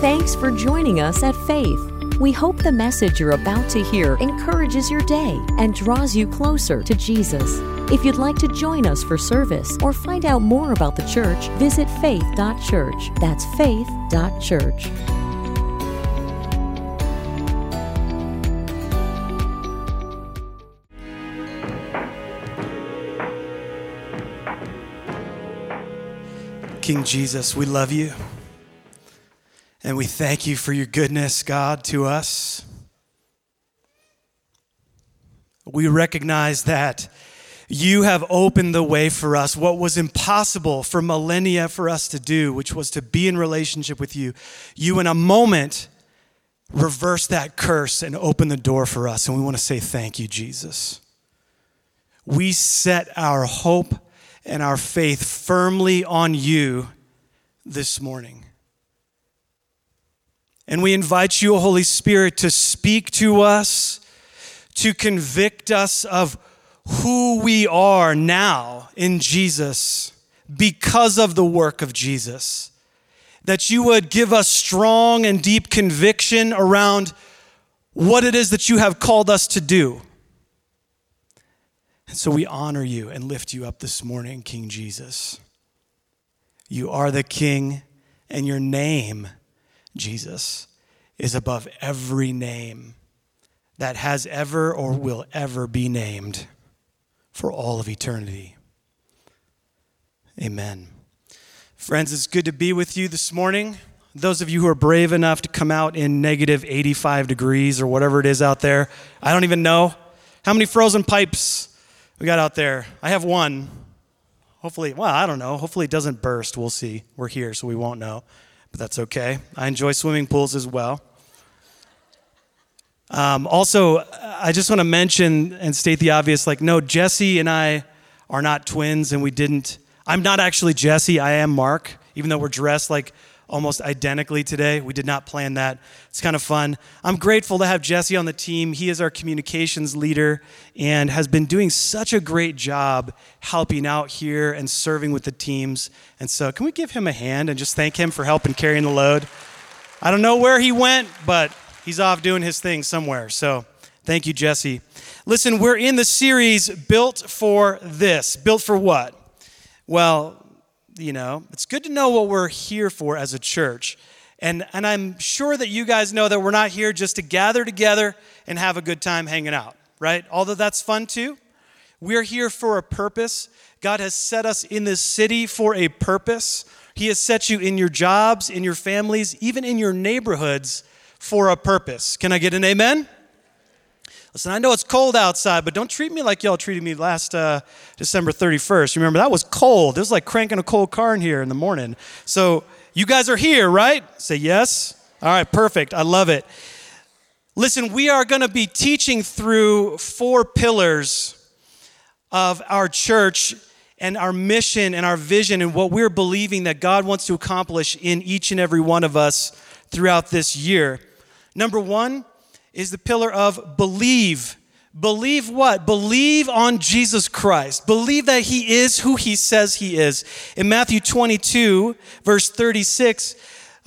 Thanks for joining us at Faith. We hope the message you're about to hear encourages your day and draws you closer to Jesus. If you'd like to join us for service or find out more about the church, visit faith.church. That's faith.church. King Jesus, we love you. And we thank you for your goodness, God, to us. We recognize that you have opened the way for us, what was impossible for millennia for us to do, which was to be in relationship with you. You, in a moment, reverse that curse and open the door for us. And we want to say thank you, Jesus. We set our hope and our faith firmly on you this morning. And we invite you, Holy Spirit, to speak to us, to convict us of who we are now in Jesus because of the work of Jesus. That you would give us strong and deep conviction around what it is that you have called us to do. And so we honor you and lift you up this morning, King Jesus. You are the King, and your name, Jesus, is above every name that has ever or will ever be named for all of eternity. Amen. Friends, it's good to be with you this morning. Those of you who are brave enough to come out in negative 85 degrees or whatever it is out there, I don't even know. How many frozen pipes we got out there. I have one. Hopefully, well, I don't know. Hopefully it doesn't burst. We'll see. We're here, so we won't know. But that's okay. I enjoy swimming pools as well. Um, also, I just want to mention and state the obvious like, no, Jesse and I are not twins, and we didn't. I'm not actually Jesse. I am Mark, even though we're dressed like almost identically today. We did not plan that. It's kind of fun. I'm grateful to have Jesse on the team. He is our communications leader and has been doing such a great job helping out here and serving with the teams. And so, can we give him a hand and just thank him for helping carrying the load? I don't know where he went, but he's off doing his thing somewhere. So, thank you, Jesse. Listen, we're in the series Built for This. Built for what? Well, you know, it's good to know what we're here for as a church. And, and I'm sure that you guys know that we're not here just to gather together and have a good time hanging out, right? Although that's fun too. We're here for a purpose. God has set us in this city for a purpose. He has set you in your jobs, in your families, even in your neighborhoods for a purpose. Can I get an amen? Listen, I know it's cold outside, but don't treat me like y'all treated me last uh, December 31st. Remember, that was cold. It was like cranking a cold car in here in the morning. So, you guys are here, right? Say yes. All right, perfect. I love it. Listen, we are going to be teaching through four pillars of our church and our mission and our vision and what we're believing that God wants to accomplish in each and every one of us throughout this year. Number one, is the pillar of believe. Believe what? Believe on Jesus Christ. Believe that he is who he says he is. In Matthew 22, verse 36,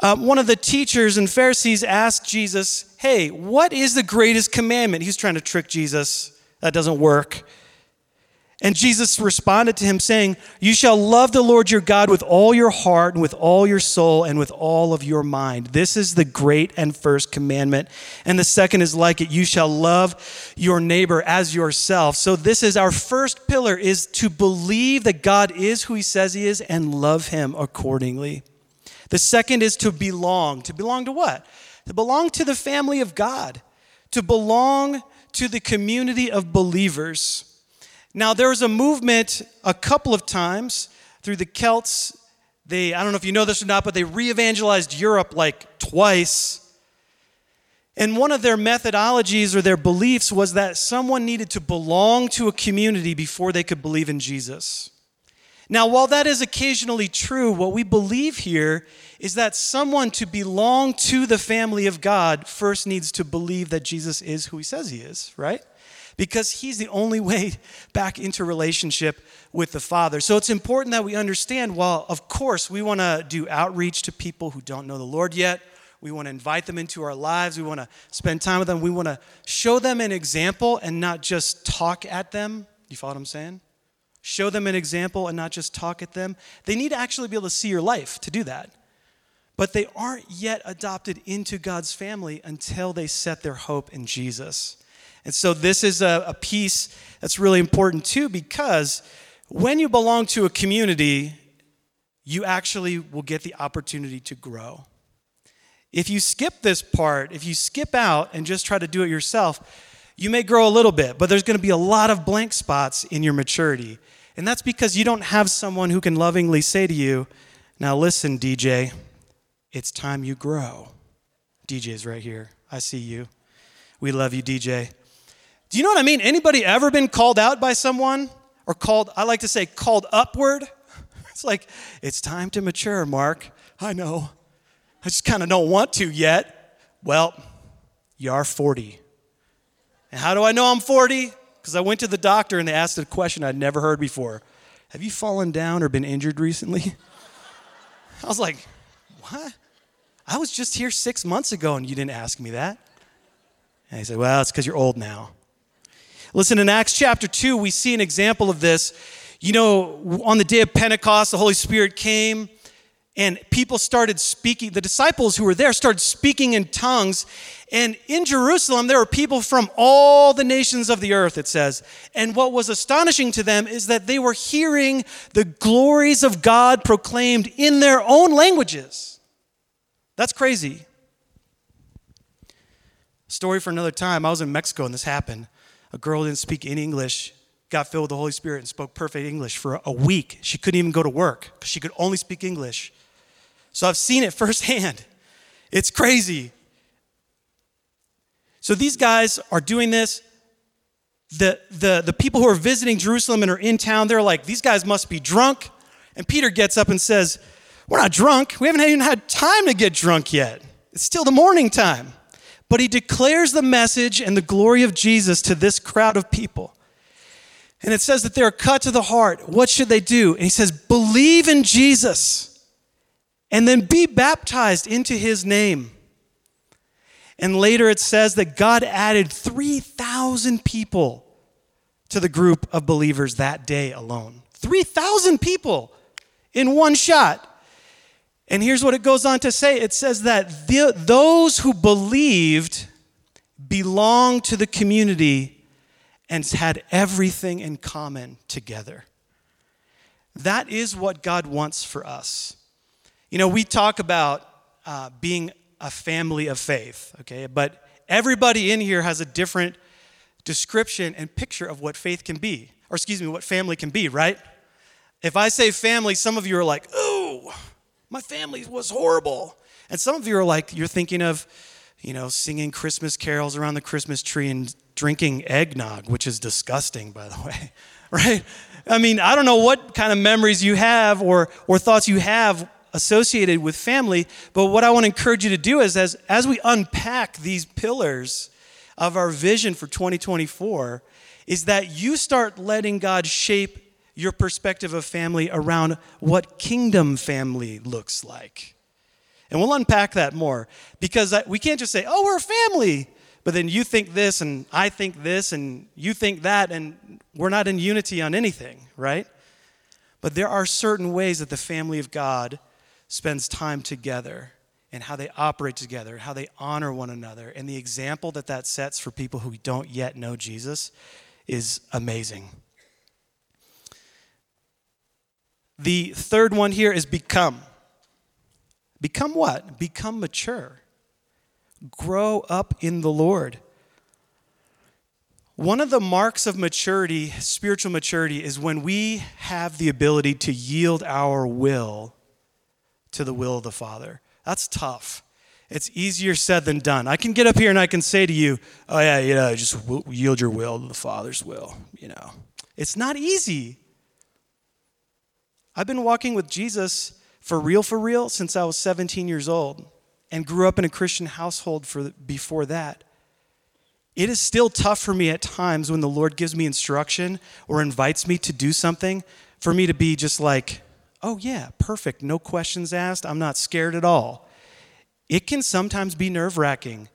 uh, one of the teachers and Pharisees asked Jesus, Hey, what is the greatest commandment? He's trying to trick Jesus. That doesn't work. And Jesus responded to him, saying, You shall love the Lord your God with all your heart, and with all your soul, and with all of your mind. This is the great and first commandment. And the second is like it you shall love your neighbor as yourself. So, this is our first pillar is to believe that God is who he says he is and love him accordingly. The second is to belong. To belong to what? To belong to the family of God, to belong to the community of believers. Now, there was a movement a couple of times through the Celts. They, I don't know if you know this or not, but they re evangelized Europe like twice. And one of their methodologies or their beliefs was that someone needed to belong to a community before they could believe in Jesus. Now, while that is occasionally true, what we believe here is that someone to belong to the family of God first needs to believe that Jesus is who he says he is, right? Because he's the only way back into relationship with the Father. So it's important that we understand while, of course, we want to do outreach to people who don't know the Lord yet, We want to invite them into our lives. We want to spend time with them. We want to show them an example and not just talk at them. You follow what I'm saying? Show them an example and not just talk at them. They need to actually be able to see your life to do that. But they aren't yet adopted into God's family until they set their hope in Jesus. And so, this is a, a piece that's really important too, because when you belong to a community, you actually will get the opportunity to grow. If you skip this part, if you skip out and just try to do it yourself, you may grow a little bit, but there's going to be a lot of blank spots in your maturity. And that's because you don't have someone who can lovingly say to you, Now listen, DJ, it's time you grow. DJ's right here. I see you. We love you, DJ. Do you know what I mean? Anybody ever been called out by someone? Or called, I like to say, called upward? It's like, it's time to mature, Mark. I know. I just kind of don't want to yet. Well, you are 40. And how do I know I'm 40? Because I went to the doctor and they asked a question I'd never heard before Have you fallen down or been injured recently? I was like, What? I was just here six months ago and you didn't ask me that. And he said, Well, it's because you're old now. Listen, in Acts chapter 2, we see an example of this you know, on the day of Pentecost, the Holy Spirit came and people started speaking. The disciples who were there started speaking in tongues. And in Jerusalem, there were people from all the nations of the earth, it says. And what was astonishing to them is that they were hearing the glories of God proclaimed in their own languages. That's crazy. Story for another time. I was in Mexico and this happened. A girl didn't speak any English got filled with the Holy Spirit and spoke perfect English for a week. She couldn't even go to work because she could only speak English. So I've seen it firsthand. It's crazy. So these guys are doing this. The, the, the people who are visiting Jerusalem and are in town, they're like, these guys must be drunk. And Peter gets up and says, We're not drunk. We haven't even had time to get drunk yet. It's still the morning time. But he declares the message and the glory of Jesus to this crowd of people. And it says that they're cut to the heart. What should they do? And he says, believe in Jesus and then be baptized into his name. And later it says that God added 3,000 people to the group of believers that day alone. 3,000 people in one shot. And here's what it goes on to say it says that the, those who believed belonged to the community and had everything in common together. That is what God wants for us. You know, we talk about uh, being a family of faith, okay? But everybody in here has a different description and picture of what faith can be, or excuse me, what family can be, right? If I say family, some of you are like, oh, my family was horrible. And some of you are like, you're thinking of, you know, singing Christmas carols around the Christmas tree and drinking eggnog, which is disgusting, by the way, right? I mean, I don't know what kind of memories you have or, or thoughts you have associated with family, but what I want to encourage you to do is as, as we unpack these pillars of our vision for 2024, is that you start letting God shape your perspective of family around what kingdom family looks like. And we'll unpack that more because we can't just say, oh, we're a family but then you think this and I think this and you think that, and we're not in unity on anything, right? But there are certain ways that the family of God spends time together and how they operate together, how they honor one another. And the example that that sets for people who don't yet know Jesus is amazing. The third one here is become. Become what? Become mature. Grow up in the Lord. One of the marks of maturity, spiritual maturity, is when we have the ability to yield our will to the will of the Father. That's tough. It's easier said than done. I can get up here and I can say to you, oh, yeah, you know, just yield your will to the Father's will, you know. It's not easy. I've been walking with Jesus for real, for real, since I was 17 years old and grew up in a Christian household for, before that, it is still tough for me at times when the Lord gives me instruction or invites me to do something for me to be just like, oh, yeah, perfect, no questions asked, I'm not scared at all. it can sometimes be nerve wracking.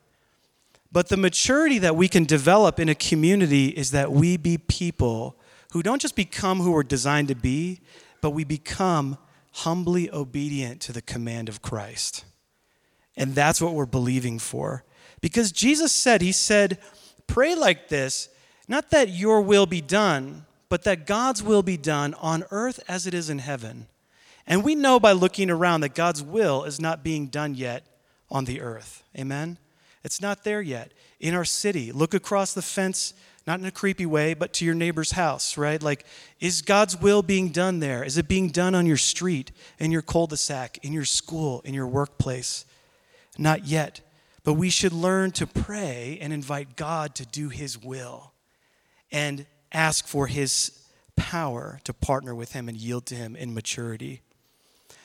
But the maturity that we can develop in a community is that we be people who don't just become who we're designed to be, but we become humbly obedient to the command of Christ. And that's what we're believing for. Because Jesus said, He said, pray like this, not that your will be done, but that God's will be done on earth as it is in heaven. And we know by looking around that God's will is not being done yet on the earth. Amen? It's not there yet. In our city, look across the fence not in a creepy way, but to your neighbor's house, right? Like, is God's will being done there? Is it being done on your street, in your cul de sac, in your school, in your workplace? Not yet. But we should learn to pray and invite God to do His will and ask for His power to partner with Him and yield to Him in maturity.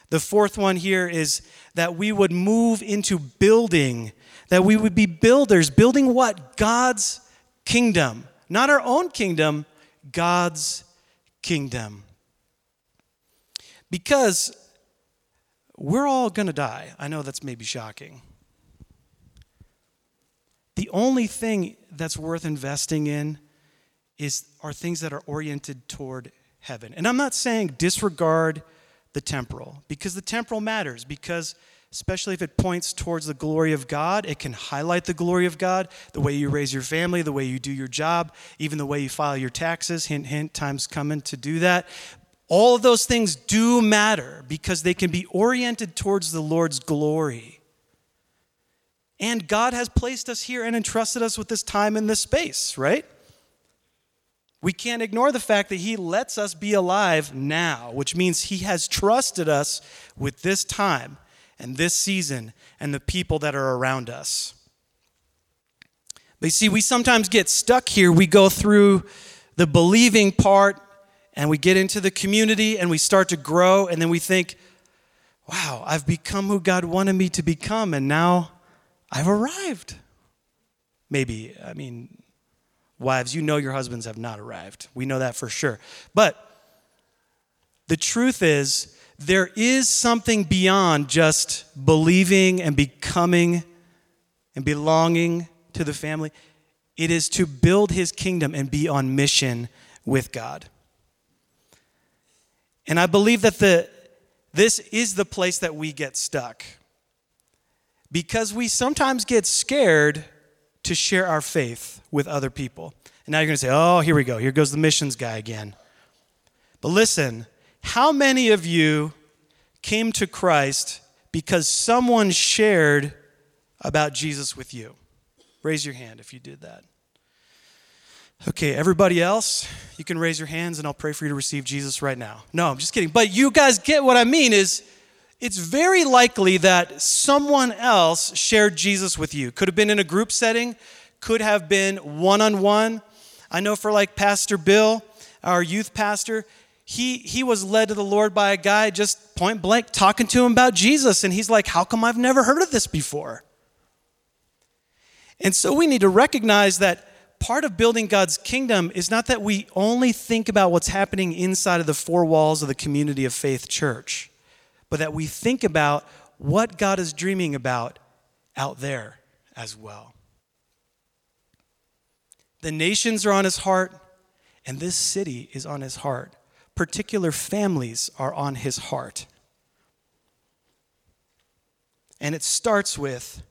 The fourth one here is that we would move into building, that we would be builders. Building what? God's kingdom. Not our own kingdom, God's kingdom. Because we're all going to die. I know that's maybe shocking. The only thing that's worth investing in is are things that are oriented toward heaven. And I'm not saying disregard the temporal because the temporal matters because especially if it points towards the glory of God. It can highlight the glory of God, the way you raise your family, the way you do your job, even the way you file your taxes. Hint, hint, time's coming to do that. All of those things do matter because they can be oriented towards the Lord's glory. And God has placed us here and entrusted us with this time and this space, right? We can't ignore the fact that He lets us be alive now, which means He has trusted us with this time and this season and the people that are around us. But you see, we sometimes get stuck here. We go through the believing part and we get into the community and we start to grow, and then we think, wow, I've become who God wanted me to become, and now I've arrived. Maybe, I mean, wives, you know your husbands have not arrived. We know that for sure. But the truth is, there is something beyond just believing and becoming and belonging to the family. It is to build his kingdom and be on mission with God. And I believe that the, this is the place that we get stuck. Because we sometimes get scared to share our faith with other people. And now you're going to say, oh, here we go. Here goes the missions guy again. But listen, how many of you came to Christ because someone shared about Jesus with you? Raise your hand if you did that. Okay, everybody else, you can raise your hands and I'll pray for you to receive Jesus right now. No, I'm just kidding. But you guys get what I mean is it's very likely that someone else shared Jesus with you. Could have been in a group setting, could have been one on one. I know for like Pastor Bill, our youth pastor, he, he was led to the Lord by a guy just point blank talking to him about Jesus. And he's like, How come I've never heard of this before? And so we need to recognize that part of building God's kingdom is not that we only think about what's happening inside of the four walls of the community of faith church, but that we think about what God is dreaming about out there as well. The nations are on his heart, and this city is on his heart particular families are on his heart. And it starts with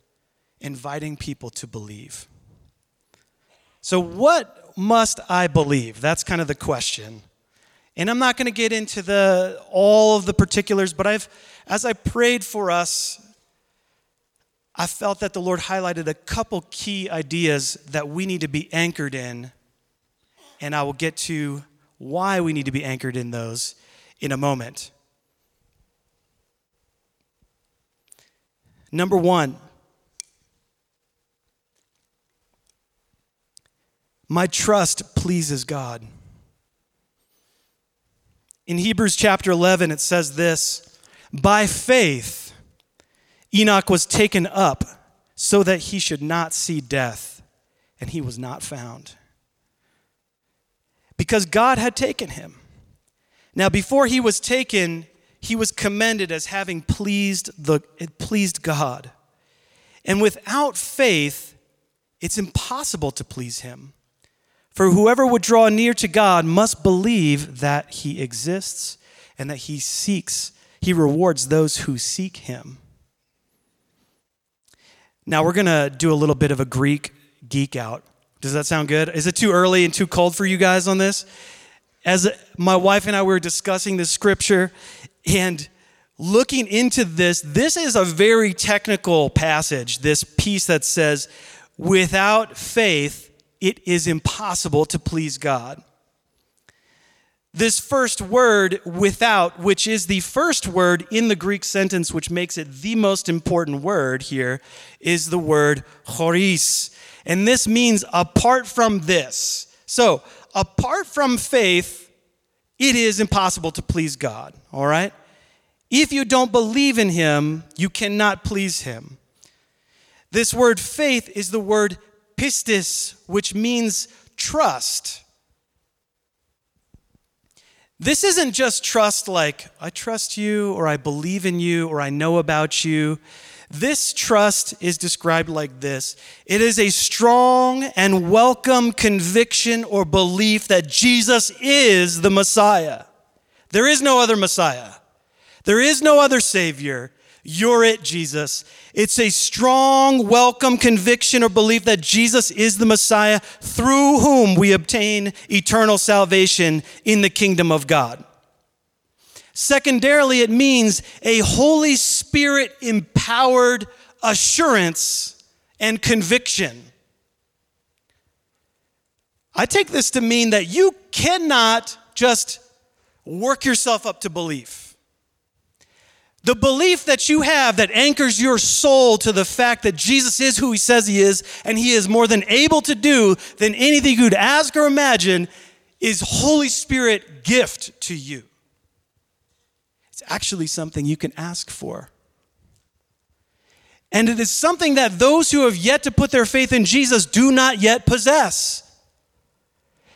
inviting people to believe. So, what must I believe? That's kind of the question. And I'm not going to get into the all of the particulars, but I've as I prayed for us, I felt that the Lord highlighted a couple key ideas that we need to be anchored in. And I will get to why we need to be anchored in those in a moment. Number one, my trust pleases God. In Hebrews chapter 11, it says this By faith, Enoch was taken up so that he should not see death, and he was not found because God had taken him. Now, before he was taken, he was commended as having pleased, the, pleased God. And without faith, it's impossible to please him. For whoever would draw near to God must believe that he exists and that he seeks, he rewards those who seek him. Now we're going to do a little bit of a Greek geek out. Does that sound good? Is it too early and too cold for you guys on this? As my wife and I were discussing this scripture and looking into this, this is a very technical passage, this piece that says, without faith, it is impossible to please God. This first word, without, which is the first word in the Greek sentence, which makes it the most important word here, is the word choris. And this means apart from this. So, apart from faith, it is impossible to please God, all right? If you don't believe in him, you cannot please him. This word faith is the word pistis, which means trust. This isn't just trust like, I trust you, or I believe in you, or I know about you. This trust is described like this it is a strong and welcome conviction or belief that Jesus is the Messiah. There is no other Messiah. There is no other Savior. You're it, Jesus. It's a strong, welcome conviction or belief that Jesus is the Messiah through whom we obtain eternal salvation in the kingdom of God. Secondarily, it means a Holy empowered assurance and conviction. I take this to mean that you cannot just work yourself up to belief. The belief that you have that anchors your soul to the fact that Jesus is who he says he is and he is more than able to do than anything you could ask or imagine is Holy Spirit gift to you. It's actually something you can ask for. And it is something that those who have yet to put their faith in Jesus do not yet possess.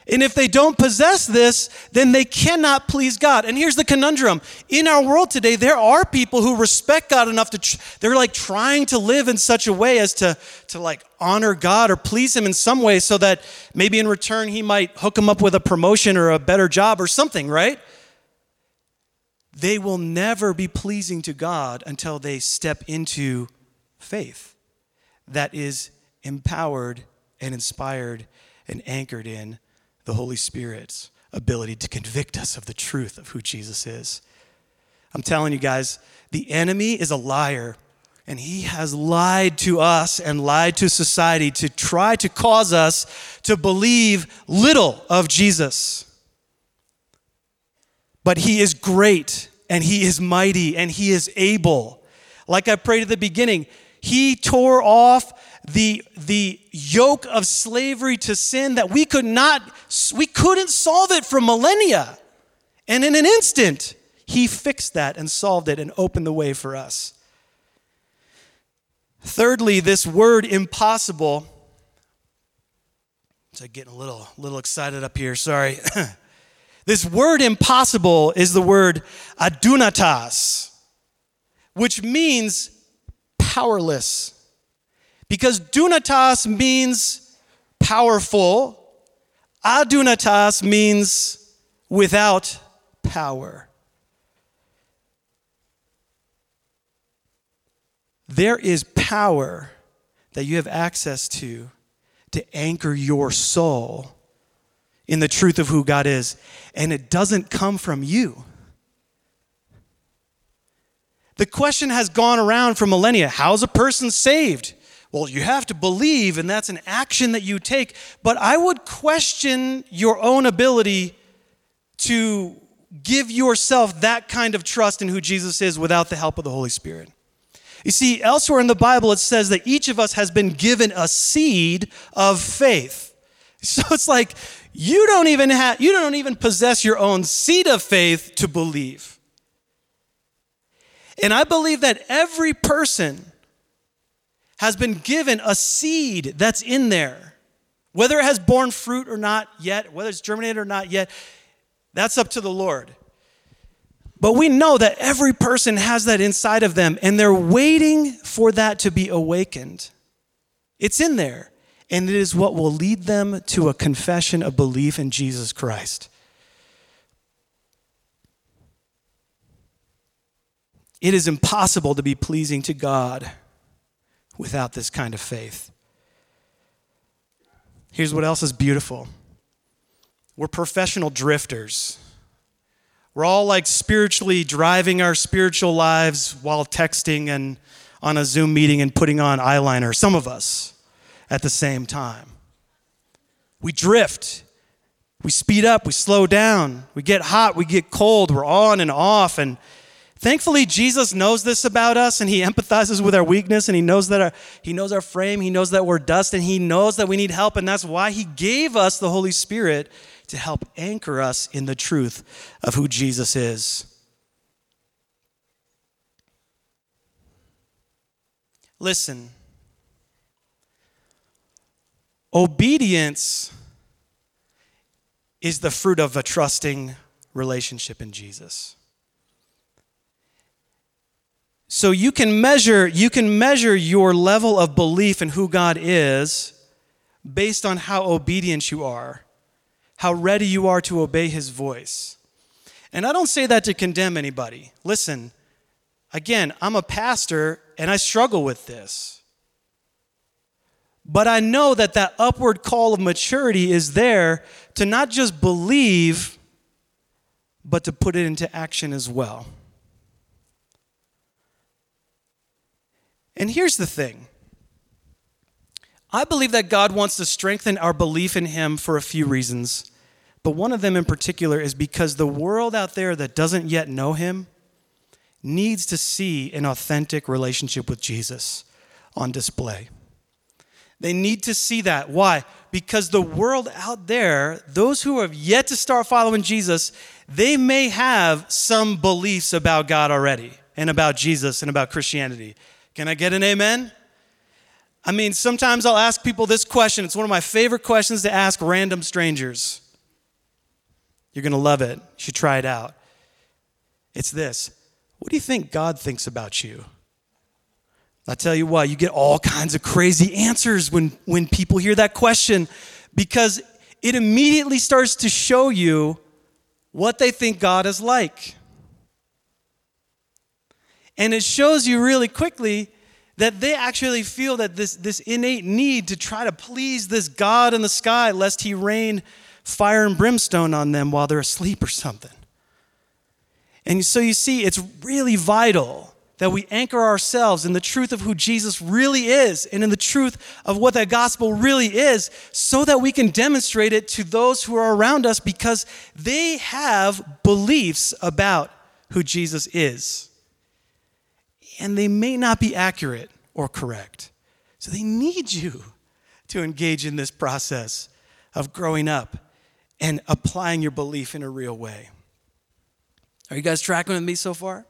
And if they don't possess this, then they cannot please God. And here's the conundrum. In our world today, there are people who respect God enough to, tr- they're like trying to live in such a way as to, to like honor God or please Him in some way so that maybe in return He might hook them up with a promotion or a better job or something, right? They will never be pleasing to God until they step into faith that is empowered and inspired and anchored in the Holy Spirit's ability to convict us of the truth of who Jesus is. I'm telling you guys, the enemy is a liar, and he has lied to us and lied to society to try to cause us to believe little of Jesus. But he is great, and he is mighty, and he is able. Like I prayed at the beginning, he tore off the, the yoke of slavery to sin that we could not, we couldn't solve it for millennia. And in an instant, he fixed that and solved it and opened the way for us. Thirdly, this word impossible. So getting a little, little excited up here, sorry. this word impossible is the word adunatas, which means powerless. Because dunatas means powerful, adunatas means without power. There is power that you have access to to anchor your soul in the truth of who God is, and it doesn't come from you. The question has gone around for millennia how's a person saved? Well, you have to believe, and that's an action that you take. But I would question your own ability to give yourself that kind of trust in who Jesus is without the help of the Holy Spirit. You see, elsewhere in the Bible, it says that each of us has been given a seed of faith. So it's like you don't even have, you don't even possess your own seed of faith to believe. And I believe that every person has been given a seed that's in there. Whether it has borne fruit or not yet, whether it's germinated or not yet, that's up to the Lord. But we know that every person has that inside of them, and they're waiting for that to be awakened. It's in there, and it is what will lead them to a confession of belief in Jesus Christ. It is impossible to be pleasing to God without this kind of faith. Here's what else is beautiful we're professional drifters. We're all like spiritually driving our spiritual lives while texting and on a Zoom meeting and putting on eyeliner, some of us at the same time. We drift. We speed up, we slow down, we get hot, we get cold, we're on and off. And thankfully, Jesus knows this about us and he empathizes with our weakness and he knows that our, he knows our frame, he knows that we're dust, and he knows that we need help. And that's why he gave us the Holy Spirit to help anchor us in the truth of who Jesus is. Listen, obedience is the fruit of a trusting relationship in Jesus. So you can measure you can measure your level of belief in who God is based on how obedient you are how ready you are to obey his voice. And I don't say that to condemn anybody. Listen, again, I'm a pastor and I struggle with this. But I know that that upward call of maturity is there to not just believe, but to put it into action as well. And here's the thing I believe that God wants to strengthen our belief in Him for a few reasons. But one of them in particular is because the world out there that doesn't yet know him needs to see an authentic relationship with Jesus on display. They need to see that. Why? Because the world out there, those who have yet to start following Jesus, they may have some beliefs about God already and about Jesus and about Christianity. Can I get an amen? I mean, sometimes I'll ask people this question. It's one of my favorite questions to ask random strangers. You're going to love it. You should try it out. It's this What do you think God thinks about you? I tell you what, you get all kinds of crazy answers when, when people hear that question because it immediately starts to show you what they think God is like. And it shows you really quickly that they actually feel that this, this innate need to try to please this God in the sky, lest he rain fire and brimstone on them while they're asleep or something. And so you see, it's really vital that we anchor ourselves in the truth of who Jesus really is and in the truth of what that gospel really is so that we can demonstrate it to those who are around us because they have beliefs about who Jesus is. And they may not be accurate or correct. So they need you to engage in this process of growing up and applying your belief in a real way. Are you guys tracking with me so far?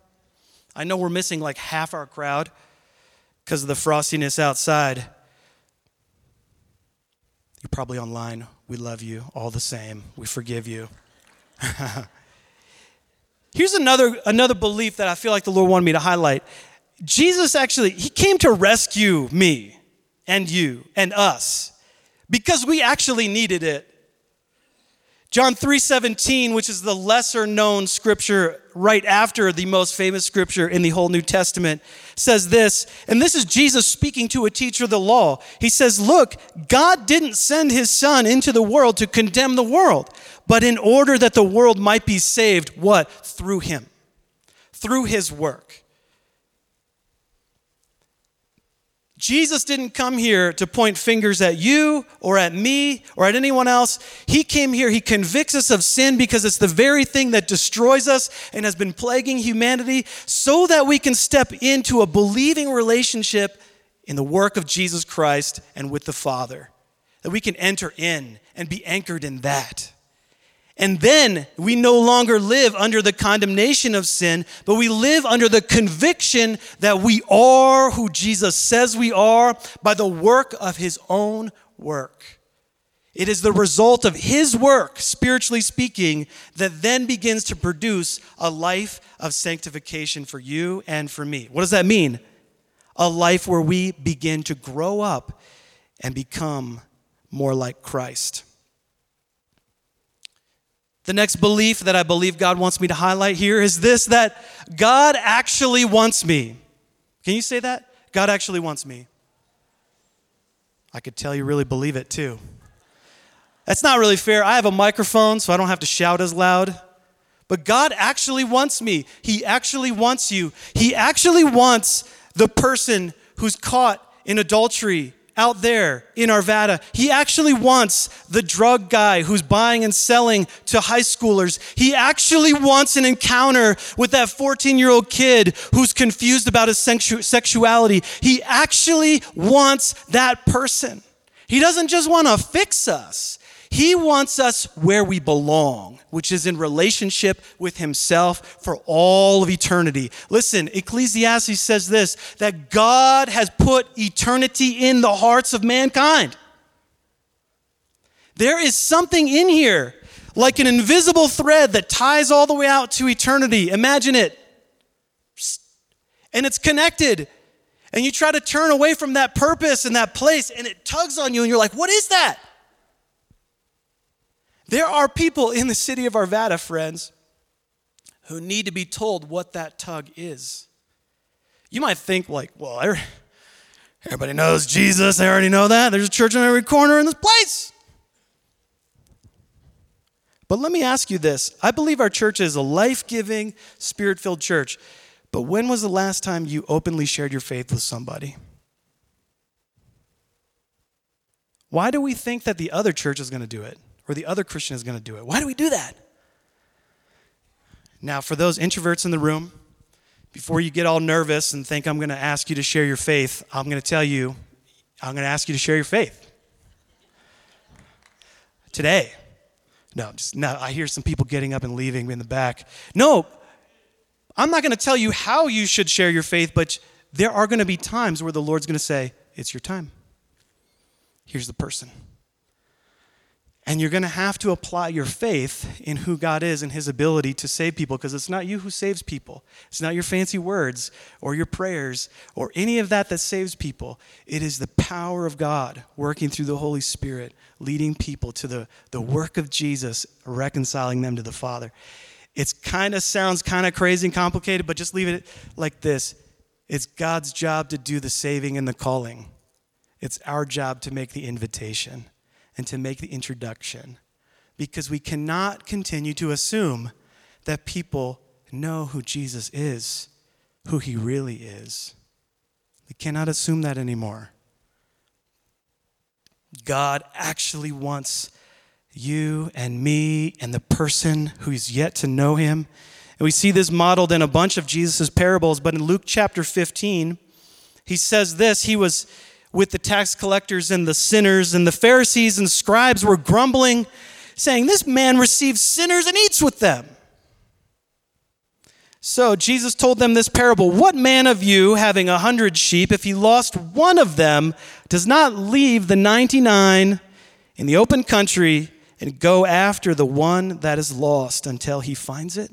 I know we're missing like half our crowd because of the frostiness outside. You're probably online. We love you all the same. We forgive you. Here's another, another belief that I feel like the Lord wanted me to highlight. Jesus actually, He came to rescue me and you and us because we actually needed it. John 3:17, which is the lesser known scripture right after the most famous scripture in the whole New Testament, says this, and this is Jesus speaking to a teacher of the law. He says, "Look, God didn't send his son into the world to condemn the world, but in order that the world might be saved what? Through him. Through his work." Jesus didn't come here to point fingers at you or at me or at anyone else. He came here, He convicts us of sin because it's the very thing that destroys us and has been plaguing humanity so that we can step into a believing relationship in the work of Jesus Christ and with the Father. That we can enter in and be anchored in that. And then we no longer live under the condemnation of sin, but we live under the conviction that we are who Jesus says we are by the work of his own work. It is the result of His work, spiritually speaking, that then begins to produce a life of sanctification for you and for me. What does that mean? A life where we begin to grow up and become more like Christ. The next belief that I believe God wants me to highlight here is this that God actually wants me. Can you say that? God actually wants me. I could tell you really believe it too. That's not really fair. I have a microphone, so I don't have to shout as loud. But God actually wants me. He actually wants you. He actually wants the person who's caught in adultery out there in Arvada. He actually wants the drug guy who's buying and selling to high schoolers. He actually wants an encounter with that 14 year old kid who's confused about his sexu- sexuality. He actually wants that person. He doesn't just want to fix us. He wants us where we belong, which is in relationship with Himself for all of eternity. Listen, Ecclesiastes says this that God has put eternity in the hearts of mankind. There is something in here, like an invisible thread that ties all the way out to eternity. Imagine it. And it's connected. And you try to turn away from that purpose and that place, and it tugs on you, and you're like, what is that? There are people in the city of Arvada, friends, who need to be told what that tug is. You might think, like, well, everybody knows Jesus. They already know that. There's a church on every corner in this place. But let me ask you this I believe our church is a life giving, spirit filled church. But when was the last time you openly shared your faith with somebody? Why do we think that the other church is going to do it? Or the other Christian is going to do it. Why do we do that? Now, for those introverts in the room, before you get all nervous and think I'm going to ask you to share your faith, I'm going to tell you, I'm going to ask you to share your faith. Today. No, just no, I hear some people getting up and leaving in the back. No, I'm not going to tell you how you should share your faith, but there are going to be times where the Lord's going to say, It's your time. Here's the person. And you're going to have to apply your faith in who God is and his ability to save people because it's not you who saves people. It's not your fancy words or your prayers or any of that that saves people. It is the power of God working through the Holy Spirit, leading people to the, the work of Jesus, reconciling them to the Father. It kind of sounds kind of crazy and complicated, but just leave it like this it's God's job to do the saving and the calling, it's our job to make the invitation and to make the introduction because we cannot continue to assume that people know who Jesus is, who he really is. We cannot assume that anymore. God actually wants you and me and the person who's yet to know him. And we see this modeled in a bunch of Jesus' parables, but in Luke chapter 15, he says this He was with the tax collectors and the sinners, and the Pharisees and scribes were grumbling, saying, This man receives sinners and eats with them. So Jesus told them this parable What man of you, having a hundred sheep, if he lost one of them, does not leave the 99 in the open country and go after the one that is lost until he finds it?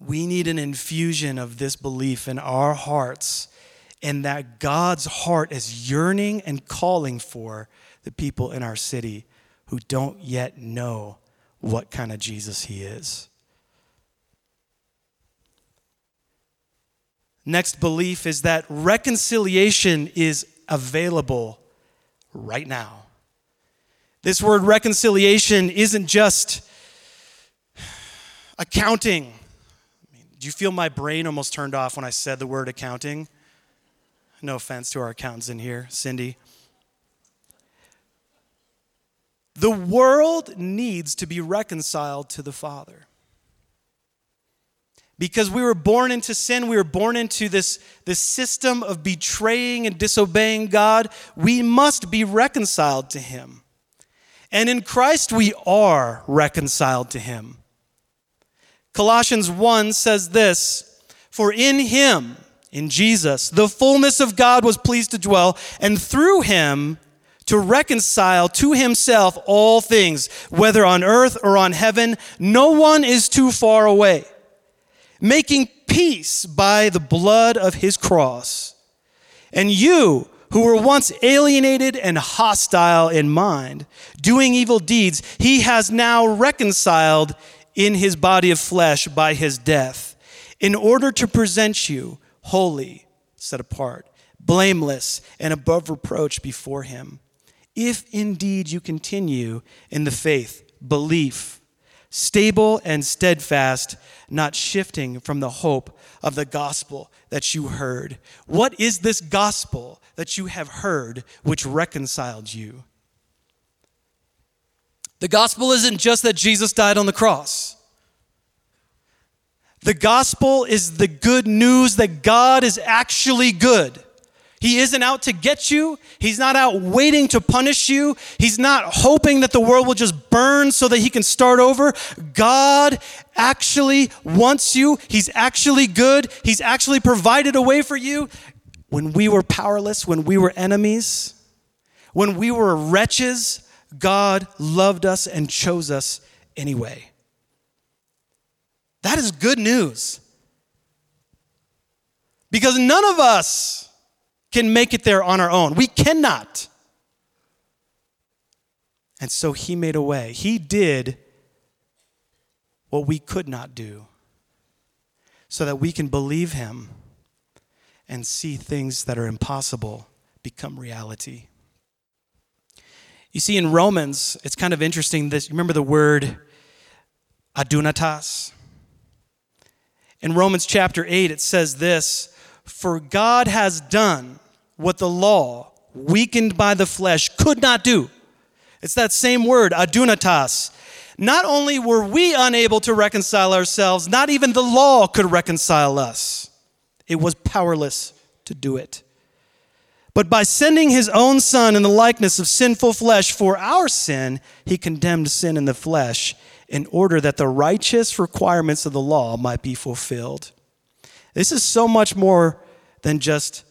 we need an infusion of this belief in our hearts, and that God's heart is yearning and calling for the people in our city who don't yet know what kind of Jesus he is. Next belief is that reconciliation is available right now. This word reconciliation isn't just accounting do you feel my brain almost turned off when I said the word accounting? No offense to our accountants in here, Cindy. The world needs to be reconciled to the Father. Because we were born into sin, we were born into this, this system of betraying and disobeying God, we must be reconciled to Him. And in Christ, we are reconciled to Him. Colossians 1 says this For in Him, in Jesus, the fullness of God was pleased to dwell, and through Him, to reconcile to himself all things, whether on earth or on heaven. No one is too far away making peace by the blood of his cross. And you, who were once alienated and hostile in mind, doing evil deeds, he has now reconciled in his body of flesh by his death, in order to present you holy, set apart, blameless, and above reproach before him. If indeed you continue in the faith, belief, stable and steadfast, not shifting from the hope of the gospel that you heard. What is this gospel that you have heard which reconciled you? The gospel isn't just that Jesus died on the cross. The gospel is the good news that God is actually good. He isn't out to get you. He's not out waiting to punish you. He's not hoping that the world will just burn so that he can start over. God actually wants you. He's actually good. He's actually provided a way for you. When we were powerless, when we were enemies, when we were wretches, God loved us and chose us anyway. That is good news. Because none of us can make it there on our own. We cannot. And so he made a way. He did what we could not do so that we can believe him and see things that are impossible become reality. You see, in Romans, it's kind of interesting. This remember the word adunatas? In Romans chapter 8, it says this for God has done what the law, weakened by the flesh, could not do. It's that same word, adunatas. Not only were we unable to reconcile ourselves, not even the law could reconcile us. It was powerless to do it. But by sending his own son in the likeness of sinful flesh for our sin, he condemned sin in the flesh in order that the righteous requirements of the law might be fulfilled. This is so much more than just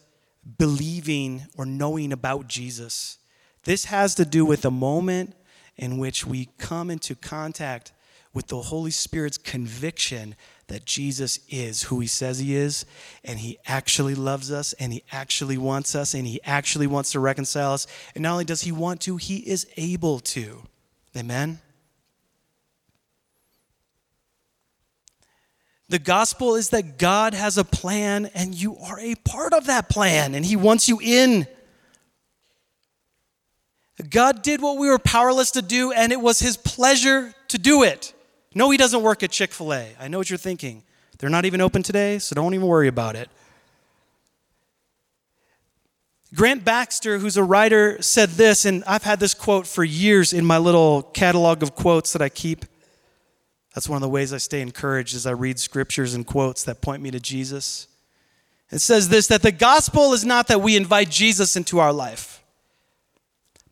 believing or knowing about Jesus. This has to do with the moment in which we come into contact with the Holy Spirit's conviction that Jesus is who he says he is, and he actually loves us, and he actually wants us, and he actually wants to reconcile us. And not only does he want to, he is able to. Amen? The gospel is that God has a plan and you are a part of that plan and He wants you in. God did what we were powerless to do and it was His pleasure to do it. No, He doesn't work at Chick fil A. I know what you're thinking. They're not even open today, so don't even worry about it. Grant Baxter, who's a writer, said this, and I've had this quote for years in my little catalog of quotes that I keep. That's one of the ways I stay encouraged as I read scriptures and quotes that point me to Jesus. It says this that the gospel is not that we invite Jesus into our life,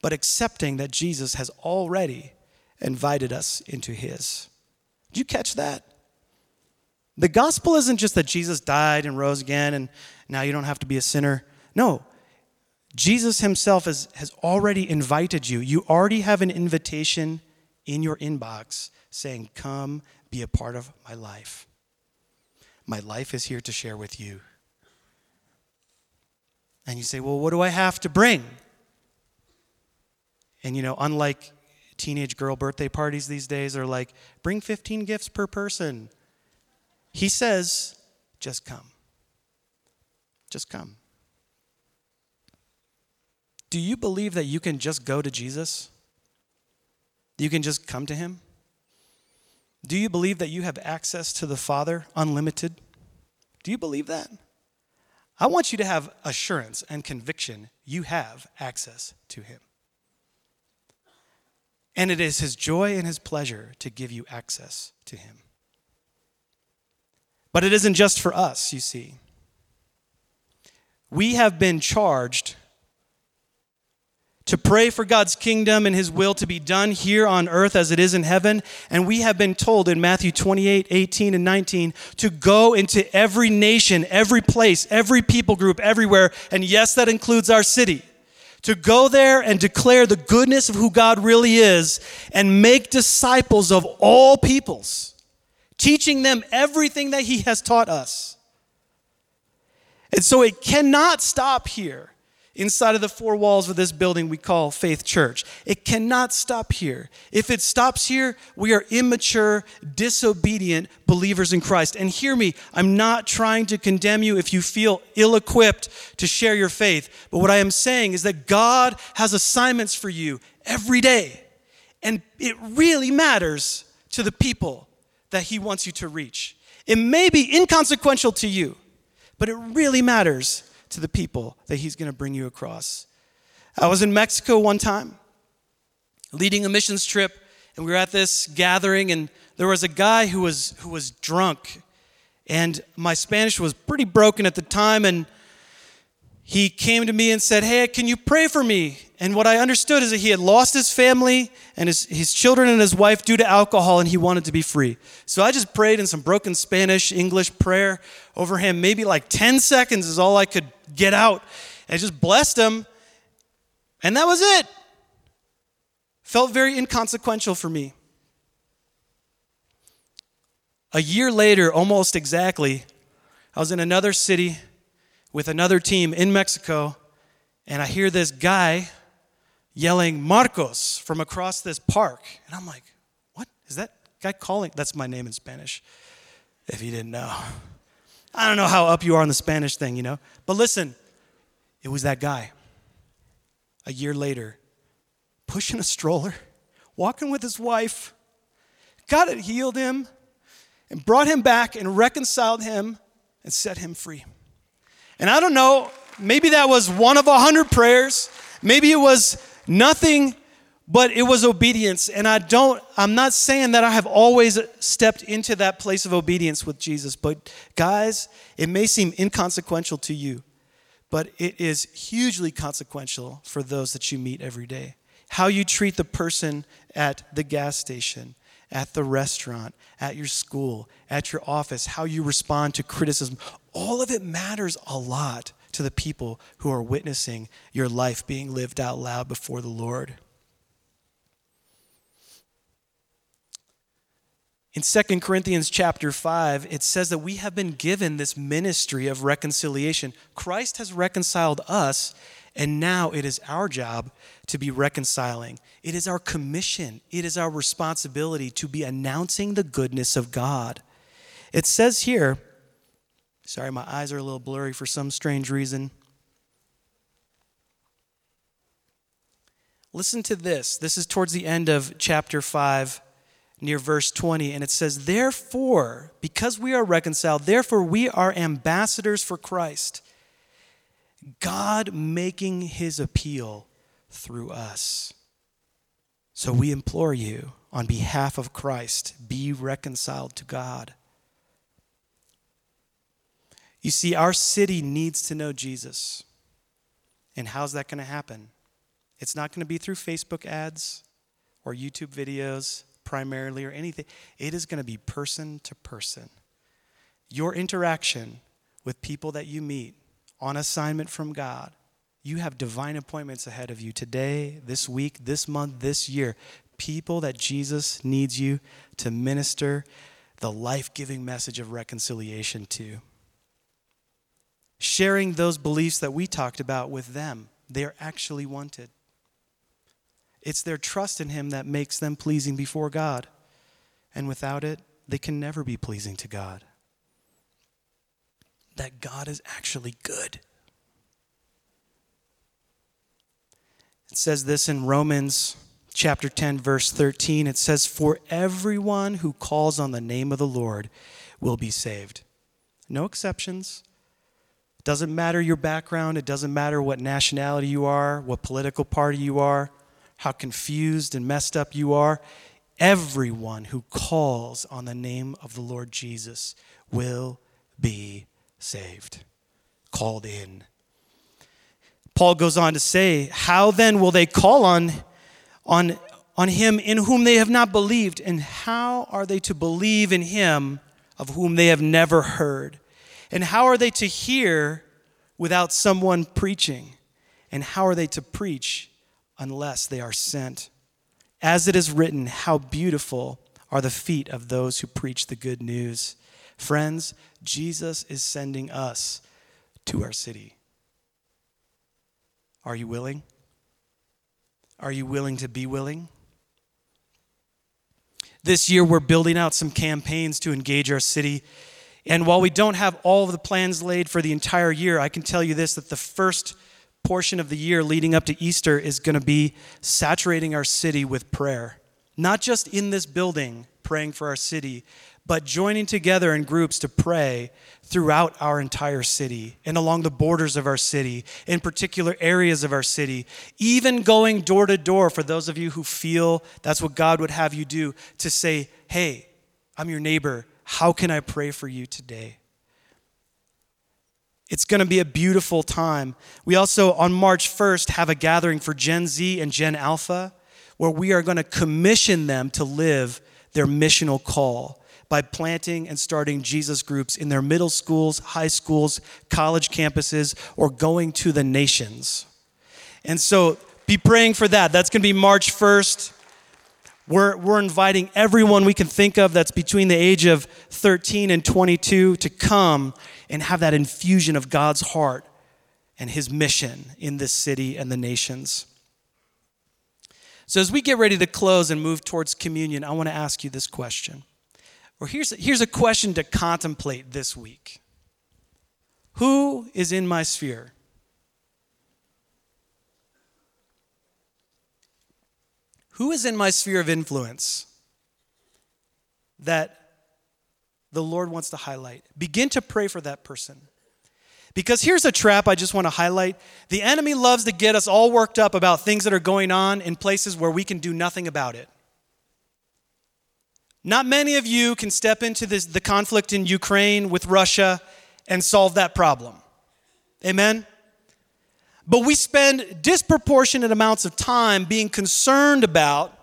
but accepting that Jesus has already invited us into his. Did you catch that? The gospel isn't just that Jesus died and rose again and now you don't have to be a sinner. No, Jesus himself has, has already invited you. You already have an invitation in your inbox saying, Come be a part of my life. My life is here to share with you. And you say, Well, what do I have to bring? And you know, unlike teenage girl birthday parties these days are like, bring 15 gifts per person. He says, just come. Just come. Do you believe that you can just go to Jesus? You can just come to him? Do you believe that you have access to the Father unlimited? Do you believe that? I want you to have assurance and conviction you have access to Him. And it is his joy and his pleasure to give you access to him. But it isn't just for us, you see. We have been charged to pray for God's kingdom and his will to be done here on earth as it is in heaven. And we have been told in Matthew 28 18 and 19 to go into every nation, every place, every people group, everywhere. And yes, that includes our city. To go there and declare the goodness of who God really is and make disciples of all peoples, teaching them everything that he has taught us. And so it cannot stop here inside of the four walls of this building we call Faith Church. It cannot stop here. If it stops here, we are immature, disobedient believers in Christ. And hear me, I'm not trying to condemn you if you feel ill equipped to share your faith. But what I am saying is that God has assignments for you every day. And it really matters to the people that He wants you to reach. It may be inconsequential to you, but it really matters to the people that he's going to bring you across. I was in Mexico one time leading a missions trip, and we were at this gathering, and there was a guy who was, who was drunk. And my Spanish was pretty broken at the time, and he came to me and said, Hey, can you pray for me? And what I understood is that he had lost his family and his, his children and his wife due to alcohol, and he wanted to be free. So I just prayed in some broken Spanish, English prayer over him. Maybe like 10 seconds is all I could get out. I just blessed him, and that was it. Felt very inconsequential for me. A year later, almost exactly, I was in another city with another team in Mexico, and I hear this guy yelling Marcos from across this park. And I'm like, what? Is that guy calling? That's my name in Spanish, if you didn't know. I don't know how up you are on the Spanish thing, you know? But listen, it was that guy. A year later, pushing a stroller, walking with his wife. God had healed him and brought him back and reconciled him and set him free. And I don't know, maybe that was one of a hundred prayers. Maybe it was nothing, but it was obedience. And I don't, I'm not saying that I have always stepped into that place of obedience with Jesus, but guys, it may seem inconsequential to you, but it is hugely consequential for those that you meet every day. How you treat the person at the gas station, at the restaurant, at your school, at your office, how you respond to criticism, all of it matters a lot to the people who are witnessing your life being lived out loud before the Lord. In 2 Corinthians chapter 5, it says that we have been given this ministry of reconciliation. Christ has reconciled us, and now it is our job to be reconciling. It is our commission, it is our responsibility to be announcing the goodness of God. It says here, sorry, my eyes are a little blurry for some strange reason. Listen to this. This is towards the end of chapter 5, near verse 20, and it says, Therefore, because we are reconciled, therefore we are ambassadors for Christ, God making his appeal through us. So we implore you, on behalf of Christ, be reconciled to God. You see, our city needs to know Jesus. And how's that going to happen? It's not going to be through Facebook ads or YouTube videos primarily or anything. It is going to be person to person. Your interaction with people that you meet on assignment from God you have divine appointments ahead of you today, this week, this month, this year. People that Jesus needs you to minister the life giving message of reconciliation to. Sharing those beliefs that we talked about with them, they are actually wanted. It's their trust in Him that makes them pleasing before God. And without it, they can never be pleasing to God. That God is actually good. It says this in Romans chapter 10, verse 13. It says, For everyone who calls on the name of the Lord will be saved. No exceptions. It doesn't matter your background, it doesn't matter what nationality you are, what political party you are. how confused and messed up you are, everyone who calls on the name of the Lord Jesus will be saved. Called in. Paul goes on to say, How then will they call on, on, on him in whom they have not believed? And how are they to believe in him of whom they have never heard? And how are they to hear without someone preaching? And how are they to preach unless they are sent? As it is written, how beautiful are the feet of those who preach the good news. Friends, Jesus is sending us to our city. Are you willing? Are you willing to be willing? This year, we're building out some campaigns to engage our city. And while we don't have all of the plans laid for the entire year, I can tell you this that the first portion of the year leading up to Easter is going to be saturating our city with prayer. Not just in this building, praying for our city, but joining together in groups to pray throughout our entire city and along the borders of our city, in particular areas of our city, even going door to door for those of you who feel that's what God would have you do to say, Hey, I'm your neighbor. How can I pray for you today? It's going to be a beautiful time. We also, on March 1st, have a gathering for Gen Z and Gen Alpha where we are going to commission them to live their missional call by planting and starting Jesus groups in their middle schools, high schools, college campuses, or going to the nations. And so be praying for that. That's going to be March 1st. We're, we're inviting everyone we can think of that's between the age of 13 and 22 to come and have that infusion of God's heart and his mission in this city and the nations. So, as we get ready to close and move towards communion, I want to ask you this question. Or here's, here's a question to contemplate this week Who is in my sphere? Who is in my sphere of influence that the Lord wants to highlight? Begin to pray for that person. Because here's a trap I just want to highlight. The enemy loves to get us all worked up about things that are going on in places where we can do nothing about it. Not many of you can step into this, the conflict in Ukraine with Russia and solve that problem. Amen? But we spend disproportionate amounts of time being concerned about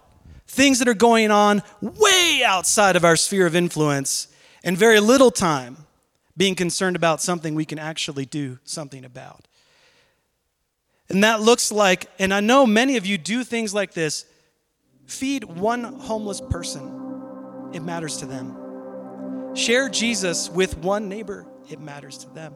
things that are going on way outside of our sphere of influence and very little time being concerned about something we can actually do something about. And that looks like, and I know many of you do things like this feed one homeless person it matters to them. Share Jesus with one neighbor, it matters to them.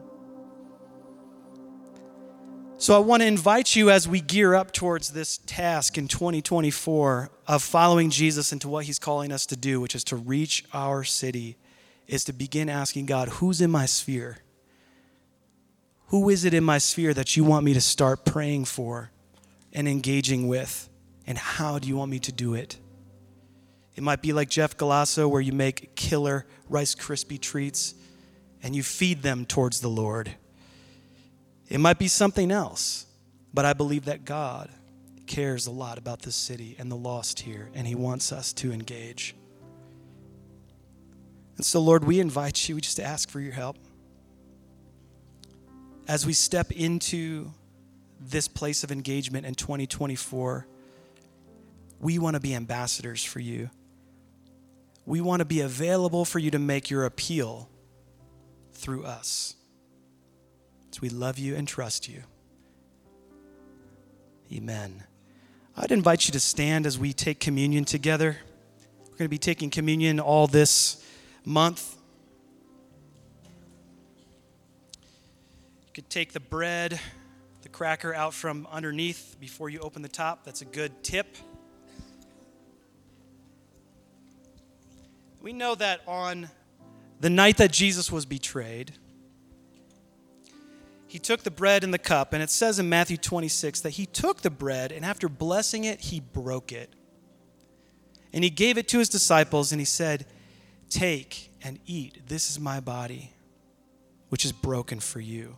So I want to invite you as we gear up towards this task in 2024 of following Jesus into what he's calling us to do, which is to reach our city, is to begin asking God, who's in my sphere? Who is it in my sphere that you want me to start praying for and engaging with? And how do you want me to do it? It might be like Jeff Galasso, where you make killer Rice Krispie treats and you feed them towards the Lord. It might be something else, but I believe that God cares a lot about this city and the lost here, and He wants us to engage. And so, Lord, we invite you we just ask for your help. As we step into this place of engagement in 2024, we want to be ambassadors for you we want to be available for you to make your appeal through us. So we love you and trust you. Amen. I'd invite you to stand as we take communion together. We're going to be taking communion all this month. You could take the bread, the cracker out from underneath before you open the top. That's a good tip. We know that on the night that Jesus was betrayed, he took the bread and the cup, and it says in Matthew 26 that he took the bread, and after blessing it, he broke it. And he gave it to his disciples, and he said, Take and eat. This is my body, which is broken for you.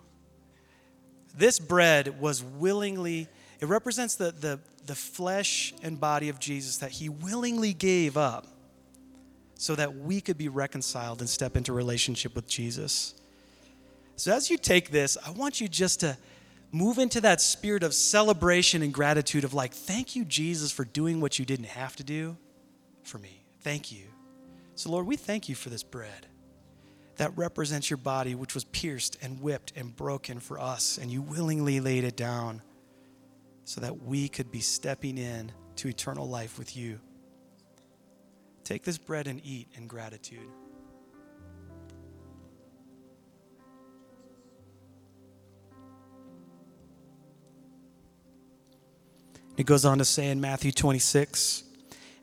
This bread was willingly It represents the, the, the flesh and body of Jesus that he willingly gave up so that we could be reconciled and step into relationship with Jesus. So, as you take this, I want you just to move into that spirit of celebration and gratitude of like, thank you, Jesus, for doing what you didn't have to do for me. Thank you. So, Lord, we thank you for this bread that represents your body, which was pierced and whipped and broken for us, and you willingly laid it down so that we could be stepping in to eternal life with you. Take this bread and eat in gratitude. It goes on to say in Matthew 26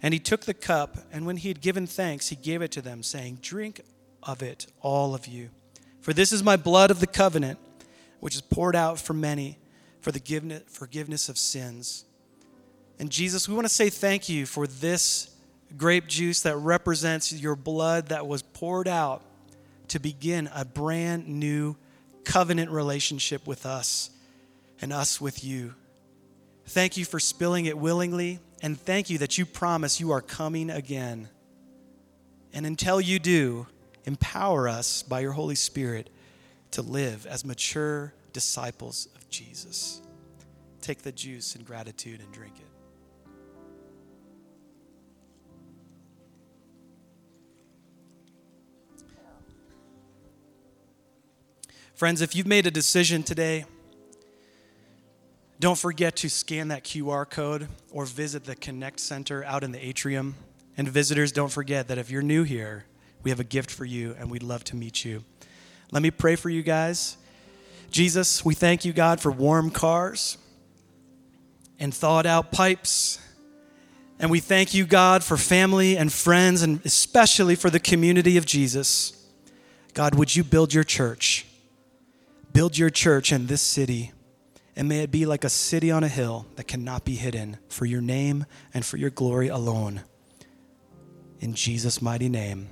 And he took the cup, and when he had given thanks, he gave it to them, saying, Drink of it, all of you. For this is my blood of the covenant, which is poured out for many for the forgiveness of sins. And Jesus, we want to say thank you for this grape juice that represents your blood that was poured out to begin a brand new covenant relationship with us and us with you. Thank you for spilling it willingly, and thank you that you promise you are coming again. And until you do, empower us by your Holy Spirit to live as mature disciples of Jesus. Take the juice in gratitude and drink it. Friends, if you've made a decision today, don't forget to scan that QR code or visit the Connect Center out in the atrium. And visitors, don't forget that if you're new here, we have a gift for you and we'd love to meet you. Let me pray for you guys. Jesus, we thank you, God, for warm cars and thawed out pipes. And we thank you, God, for family and friends and especially for the community of Jesus. God, would you build your church? Build your church in this city and may it be like a city on a hill that cannot be hidden for your name and for your glory alone. In Jesus' mighty name,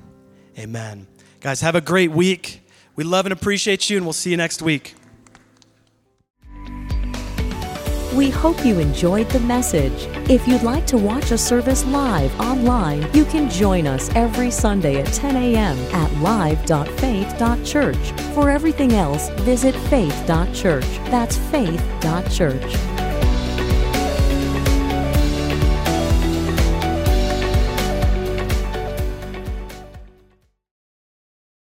amen. Guys, have a great week. We love and appreciate you, and we'll see you next week. We hope you enjoyed the message. If you'd like to watch a service live online, you can join us every Sunday at 10 a.m. at live.faith.church. For everything else, visit faith.church. That's faith.church.